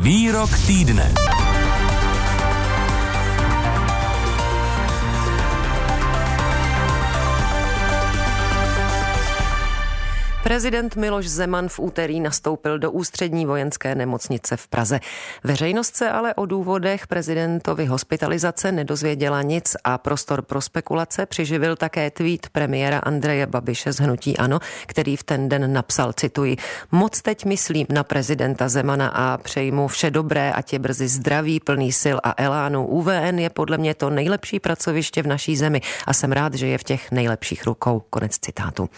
Výrok týdne. Prezident Miloš Zeman v úterý nastoupil do ústřední vojenské nemocnice v Praze. Veřejnost se ale o důvodech prezidentovi hospitalizace nedozvěděla nic a prostor pro spekulace přiživil také tweet premiéra Andreje Babiše z Hnutí Ano, který v ten den napsal, cituji, moc teď myslím na prezidenta Zemana a přeji mu vše dobré, ať je brzy zdraví, plný sil a elánu. UVN je podle mě to nejlepší pracoviště v naší zemi a jsem rád, že je v těch nejlepších rukou. Konec citátu.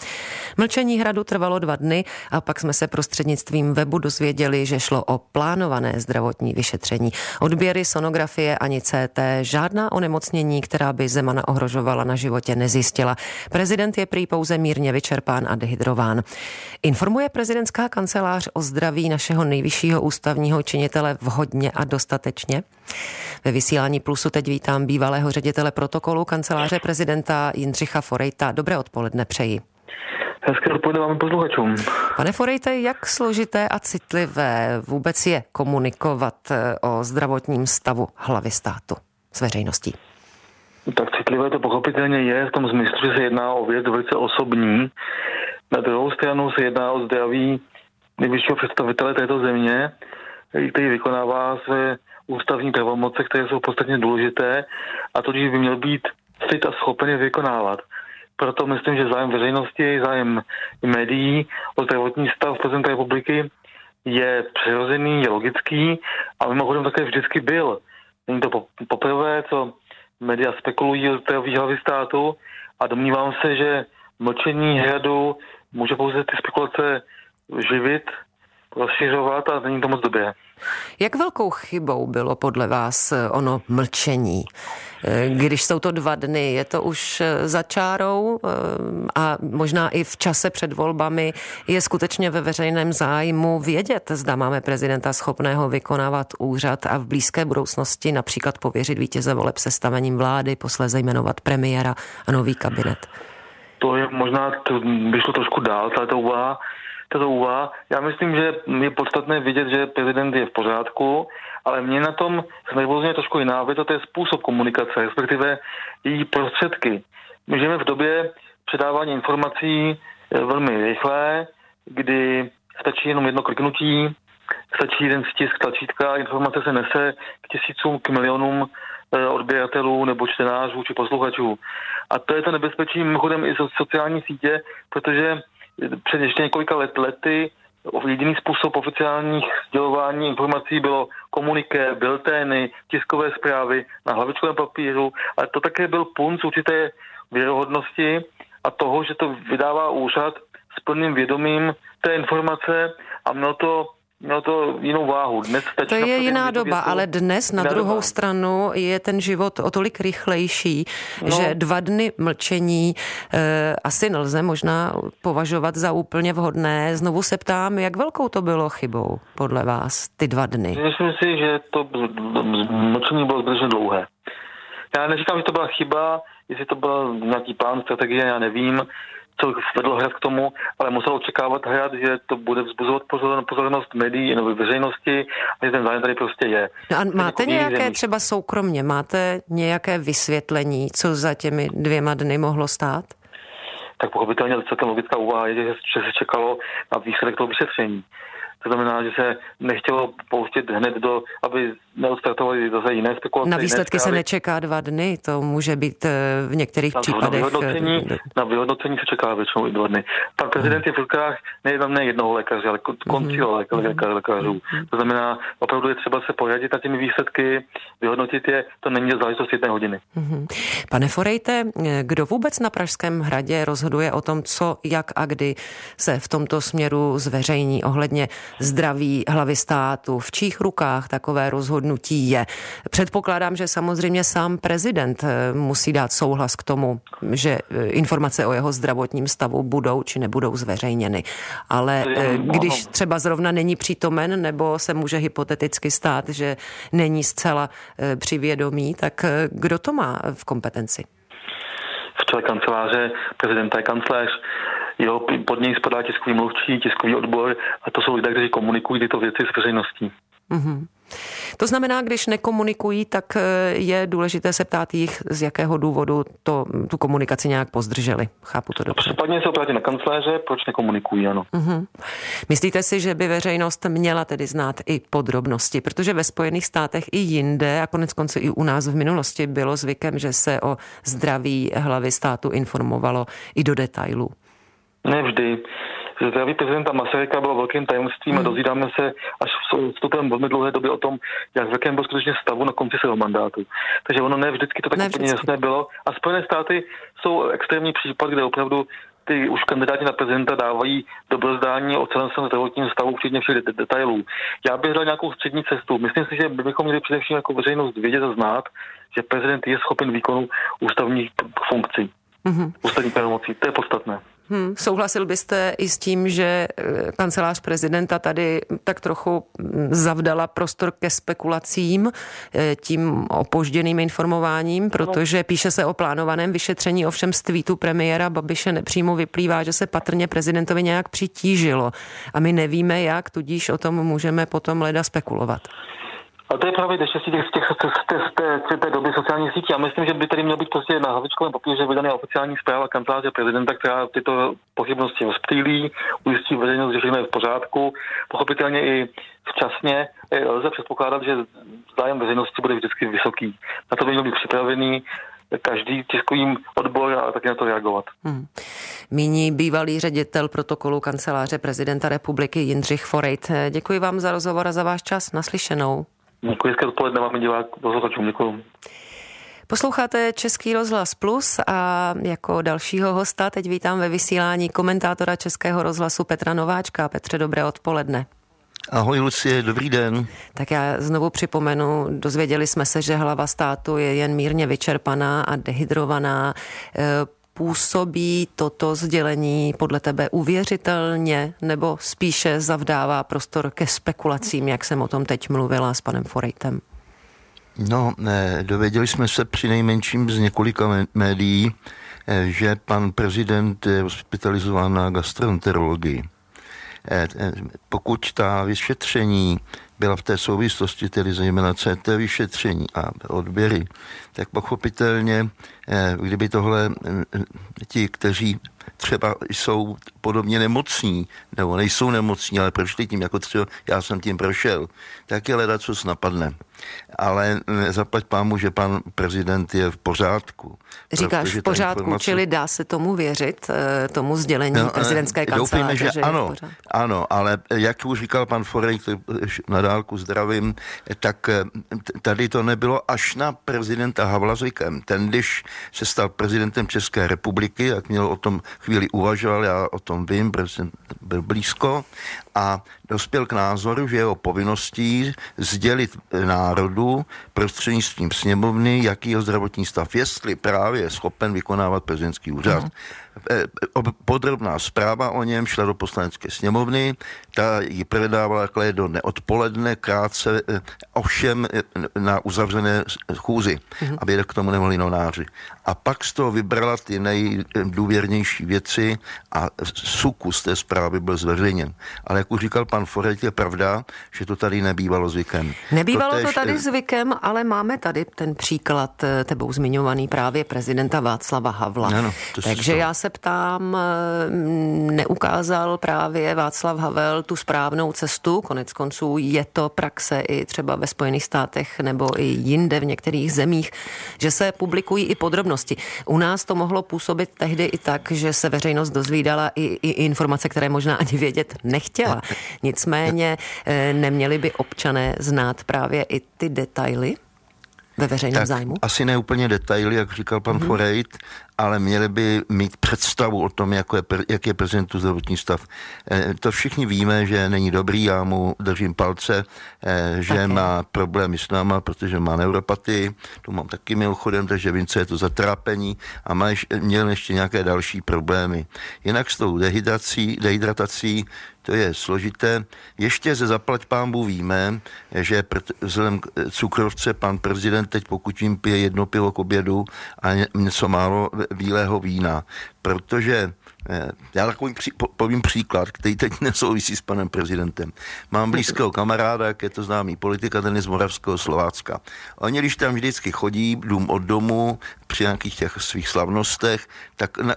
Mlčení hradu trvalo dva dny a pak jsme se prostřednictvím webu dozvěděli, že šlo o plánované zdravotní vyšetření. Odběry, sonografie ani CT, žádná onemocnění, která by Zemana ohrožovala na životě, nezjistila. Prezident je prý pouze mírně vyčerpán a dehydrován. Informuje prezidentská kancelář o zdraví našeho nejvyššího ústavního činitele vhodně a dostatečně? Ve vysílání Plusu teď vítám bývalého ředitele protokolu kanceláře prezidenta Jindřicha Forejta. Dobré odpoledne přeji. Hezké odpoledne vám posluchačům. Pane Forejte, jak složité a citlivé vůbec je komunikovat eh, o zdravotním stavu hlavy státu s veřejností? Tak citlivé to pochopitelně je v tom smyslu, že se jedná o věc velice osobní. Na druhou stranu se jedná o zdraví nejvyššího představitele této země, který vykonává své ústavní pravomoce, které jsou podstatně důležité a tudíž by měl být fit a schopen je vykonávat proto myslím, že zájem veřejnosti, zájem médií o zdravotní stav prezidenta republiky je přirozený, je logický a mimochodem také vždycky byl. Není to poprvé, co média spekulují o zdraví hlavy státu a domnívám se, že mlčení hradu může pouze ty spekulace živit, rozšiřovat a není to moc dobré. Jak velkou chybou bylo podle vás eh, ono mlčení? Eh, když jsou to dva dny, je to už eh, za čárou a možná i v čase před volbami je skutečně ve veřejném zájmu vědět, zda máme prezidenta schopného vykonávat úřad a v blízké budoucnosti například pověřit vítěze voleb sestavením vlády, posléze jmenovat premiéra a nový kabinet. To je možná, to by šlo trošku dál, tato úvaha tato úvaha. Já myslím, že je podstatné vidět, že prezident je v pořádku, ale mě na tom znervozňuje trošku jiná věc, a to je způsob komunikace, respektive její prostředky. My žijeme v době předávání informací eh, velmi rychlé, kdy stačí jenom jedno kliknutí, stačí jeden stisk tlačítka, informace se nese k tisícům, k milionům eh, odběratelů nebo čtenářů či posluchačů. A to je to nebezpečí mimochodem i sociální sítě, protože před ještě několika let, lety jediný způsob oficiálních sdělování informací bylo komuniké, biltény, tiskové zprávy na hlavičkovém papíru, ale to také byl punc určité věrohodnosti a toho, že to vydává úřad s plným vědomím té informace a mělo to mělo to jinou váhu. Dnes to je jiná doba, ale dnes na druhou doba. stranu je ten život o tolik rychlejší, no. že dva dny mlčení e, asi nelze možná považovat za úplně vhodné. Znovu se ptám, jak velkou to bylo chybou podle vás, ty dva dny? Myslím si, že to mlčení bylo zbytečně dlouhé. Já neříkám, že to byla chyba, jestli to byl nějaký plán, strategie, já nevím co vedlo hrad k tomu, ale musel očekávat hrad, že to bude vzbuzovat pozornost médií nebo veřejnosti a že ten zájem tady prostě je. No a máte nějaké třeba soukromně, máte nějaké vysvětlení, co za těmi dvěma dny mohlo stát? Tak pochopitelně celkem logická úvaha je, že se čekalo na výsledek toho vyšetření. To znamená, že se nechtělo pouštět hned do, aby neodstartovali zase jiné spekulace. Na výsledky se nečeká dva dny, to může být eh, v některých na, případech. Na vyhodnocení, eh, na vyhodnocení se čeká většinou i dva dny. Pan prezident je v rukách nejenom ne jednoho lékaře, ale koncího mm. lékařů. lékařů. Mm. To znamená, opravdu je třeba se poradit na těmi výsledky, vyhodnotit je, to není záležitost jedné hodiny. Pane Forejte, kdo vůbec na Pražském hradě rozhoduje o tom, co, jak a kdy se v tomto směru zveřejní ohledně zdraví hlavy státu, v čích rukách takové rozhodnutí je. Předpokládám, že samozřejmě sám prezident eh, musí dát souhlas k tomu, že eh, informace o jeho zdravotním stavu budou či nebudou zveřejněny. Ale eh, když třeba zrovna není přítomen, nebo se může hypoteticky stát, že není zcela při vědomí, tak kdo to má v kompetenci? V čele kanceláře prezidenta je kancléř jeho pod něj spadá tiskový mluvčí, tiskový odbor a to jsou lidé, kteří komunikují tyto věci s veřejností. Mm-hmm. To znamená, když nekomunikují, tak eh, je důležité se ptát jich, z jakého důvodu to, tu komunikaci nějak pozdrželi. Chápu to dobře. Případně se obrátí na kanceláře, proč nekomunikují, ano. Uh-huh. Myslíte si, že by veřejnost měla tedy znát i podrobnosti? Protože ve Spojených státech i jinde, a konec konců i u nás v minulosti bylo zvykem, že se o zdraví hlavy státu informovalo i do detailů. Nevždy zdraví prezidenta Masaryka bylo velkým tajemstvím hmm. a dozvídáme se až v vstupem velmi dlouhé doby o tom, jak v jakém byl skutečně stavu na konci svého mandátu. Takže ono ne vždycky to tak ne úplně jasné bylo. A Spojené státy jsou extrémní případ, kde opravdu ty už kandidáti na prezidenta dávají dobrozdání o celém svém zdravotním stavu, včetně všech de- detailů. Já bych hledal nějakou střední cestu. Myslím si, že bychom měli především jako veřejnost vědět a znát, že prezident je schopen výkonu ústavních funkcí. Mm-hmm. Ústavní pravomocí. To je podstatné. Hmm, souhlasil byste i s tím, že eh, kancelář prezidenta tady tak trochu hm, zavdala prostor ke spekulacím eh, tím opožděným informováním, protože píše se o plánovaném vyšetření, ovšem z tweetu premiéra Babiše nepřímo vyplývá, že se patrně prezidentovi nějak přitížilo. A my nevíme jak, tudíž o tom můžeme potom leda spekulovat. A to je právě neštěstí těch, těch, té, z té doby sociálních sítí. Já myslím, že by tady měl být prostě na hlavičkovém papíře vydaná oficiální zpráva kanceláře prezidenta, která tyto pochybnosti rozptýlí, ujistí veřejnost, že všechno je v pořádku. Pochopitelně i včasně lze předpokládat, že zájem veřejnosti bude vždycky vysoký. Na to by měl být připravený každý tiskovým odbor a taky na to reagovat. Hmm. Míní bývalý ředitel protokolu kanceláře prezidenta republiky Jindřich Forejt. Děkuji vám za rozhovor a za váš čas. Naslyšenou. Děkuji, hezké odpoledne vám divák, posluchačům, děkuji. Posloucháte Český rozhlas Plus a jako dalšího hosta teď vítám ve vysílání komentátora Českého rozhlasu Petra Nováčka. Petře, dobré odpoledne. Ahoj Lucie, dobrý den. Tak já znovu připomenu, dozvěděli jsme se, že hlava státu je jen mírně vyčerpaná a dehydrovaná. E, působí toto sdělení podle tebe uvěřitelně nebo spíše zavdává prostor ke spekulacím, jak jsem o tom teď mluvila s panem Forejtem? No, dověděli jsme se při nejmenším z několika médií, eh, že pan prezident je hospitalizován na gastroenterologii. Eh, eh, pokud ta vyšetření byla v té souvislosti, tedy zejména CT vyšetření a odběry, tak pochopitelně, kdyby tohle ti, kteří třeba jsou podobně nemocní, nebo nejsou nemocní, ale prošli tím, jako třeba já jsem tím prošel, tak je leda, co napadne. Ale zaplať pámu, že pan prezident je v pořádku. Říkáš v pořádku, informace... čili dá se tomu věřit, eh, tomu sdělení no, prezidentské kanceláře? Doufejme, že, že ano, ano, ale jak už říkal pan Forej, na dálku zdravím, tak eh, tady to nebylo až na prezidenta Havla zvykem. Ten, když se stal prezidentem České republiky, jak měl o tom chvíli uvažoval, já o tom vím, protože jsem byl blízko, a dospěl k názoru, že jeho povinností sdělit národu prostřednictvím sněmovny, jaký je zdravotní stav, jestli právě je schopen vykonávat prezidentský úřad. Uh-huh. Podrobná zpráva o něm šla do poslanecké sněmovny, ta ji předávala takhle do neodpoledne, krátce, eh, ovšem na uzavřené chůzi, uh-huh. aby k tomu nemohli nonáři. A pak z toho vybrala ty nejdůvěrnější věci a sukus té zprávy byl zveřejněn. Ale jak už říkal pan Foret, je pravda, že to tady nebývalo zvykem. Nebývalo to, to tady zvykem, ale máme tady ten příklad eh, tebou zmiňovaný právě prezidenta Václava Havla. Ano, Takže já se ptám, eh, neukázal právě Václav Havel tu správnou cestu, konec konců je to praxe i třeba ve Spojených státech nebo i jinde v některých zemích, že se publikují i podrobnosti. U nás to mohlo působit tehdy i tak, že se veřejnost dozvídala i, i informace, které možná ani vědět nechtěla. Nicméně eh, neměli by občané znát právě i ty detaily ve veřejném tak zájmu? Asi ne úplně detaily, jak říkal pan mm-hmm. Forejt, ale měli by mít představu o tom, jako je, jak je prezidentu zdravotní stav. E, to všichni víme, že není dobrý, já mu držím palce, e, že okay. má problémy s náma, protože má neuropatii, to mám taky mimochodem, takže vím, co je to zatrápení a má ještě, měl ještě nějaké další problémy. Jinak s tou dehydratací, dehydratací to je složité. Ještě ze zaplať pámbu víme, že vzhledem k cukrovce pan prezident teď pokud jim pije jedno pivo k obědu a něco málo bílého vína, protože já takový pří, povím příklad, který teď nesouvisí s panem prezidentem. Mám blízkého kamaráda, jak je to známý politika, ten je z Moravského Slovácka. Oni, když tam vždycky chodí, dům od domu, při nějakých těch svých slavnostech, tak na,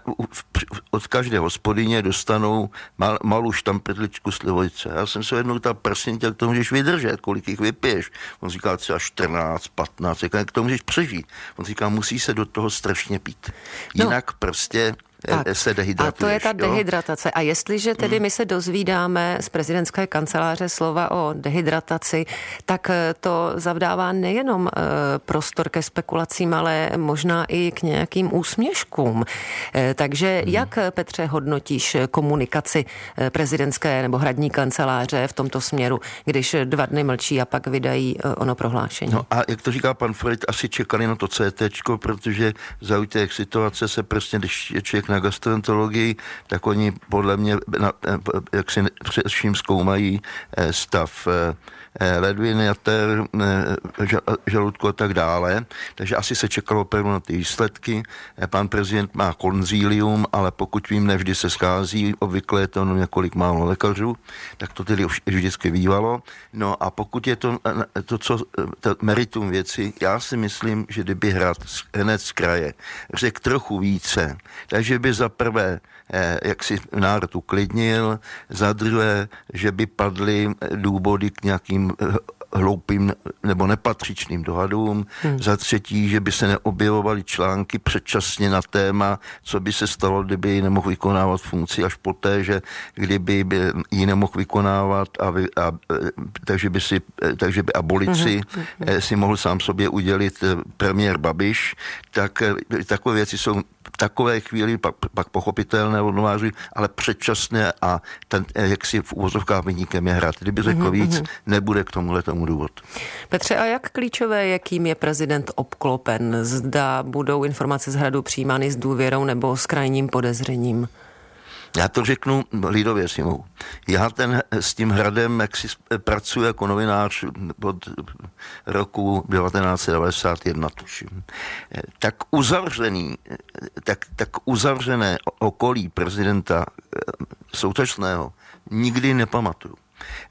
od každé hospodyně dostanou mal, malou štamprtličku slivovice. Já jsem se jednou ta prosím tě, jak to můžeš vydržet, kolik jich vypiješ. On říká třeba 14, 15, jak to můžeš přežít. On říká, musí se do toho strašně pít. No. Jinak no. prostě tak. se dehydratuješ. A to je ta jo? dehydratace. A jestliže tedy hmm. my se dozvídáme z prezidentské kanceláře slova o dehydrataci, tak eh, to zavdává nejenom eh, prostor ke spekulacím, ale možná i k nějakým úsměškům. Eh, takže hmm. jak, Petře, hodnotíš komunikaci prezidentské nebo hradní kanceláře v tomto směru, když dva dny mlčí a pak vydají ono prohlášení? No a jak to říká pan Fred, asi čekali na to CT, protože za těch situace se prostě, když je člověk na gastroenterologii, tak oni podle mě jak si především zkoumají eh, stav eh, ledviny, jater, žaludku a tak dále. Takže asi se čekalo opravdu na ty výsledky. Pan prezident má konzílium, ale pokud vím, nevždy se schází, obvykle je to jenom několik málo lékařů, tak to tedy už vždycky bývalo. No a pokud je to, to co, to meritum věci, já si myslím, že kdyby hrát hned z kraje řekl trochu více, takže by za prvé, eh, jak si národ uklidnil, za druhé, že by padly důvody k nějakým um, hloupým nebo nepatřičným dohadům. Hmm. Za třetí, že by se neobjevovaly články předčasně na téma, co by se stalo, kdyby ji nemohl vykonávat funkci až poté, že kdyby by ji nemohl vykonávat a, vy, a takže by si, takže by abolici hmm. si mohl sám sobě udělit premiér Babiš, tak takové věci jsou v takové chvíli pak, pak pochopitelné od novářů, ale předčasné a ten, jak si v úvozovkách vyníkem je hrát. Kdyby řekl mm-hmm. víc, nebude k tomuhle tomu důvod. Petře, a jak klíčové, jakým je prezident obklopen? Zda budou informace z hradu přijímány s důvěrou nebo s krajním podezřením? Já to řeknu lidově si mohu. Já ten s tím hradem, jak si pracuji jako novinář od roku 1991, tuším, tak uzavřený, tak, tak uzavřené okolí prezidenta eh, současného nikdy nepamatuju.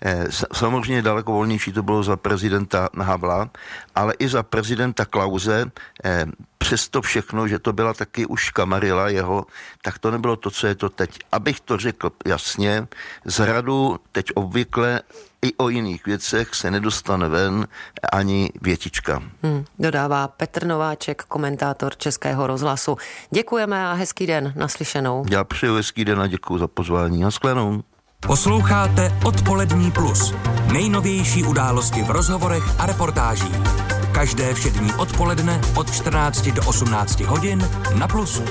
Eh, samozřejmě daleko volnější to bylo za prezidenta Havla, ale i za prezidenta Klauze eh, přesto všechno, že to byla taky už kamarila jeho, tak to nebylo to, co je to teď. Abych to řekl jasně, z radu teď obvykle i o jiných věcech se nedostane ven ani větička. Hmm, dodává Petr Nováček, komentátor Českého rozhlasu. Děkujeme a hezký den, naslyšenou. Já přeju hezký den a děkuji za pozvání. Naschledanou. Posloucháte Odpolední plus. Nejnovější události v rozhovorech a reportážích. Každé všední odpoledne od 14 do 18 hodin na Plusu.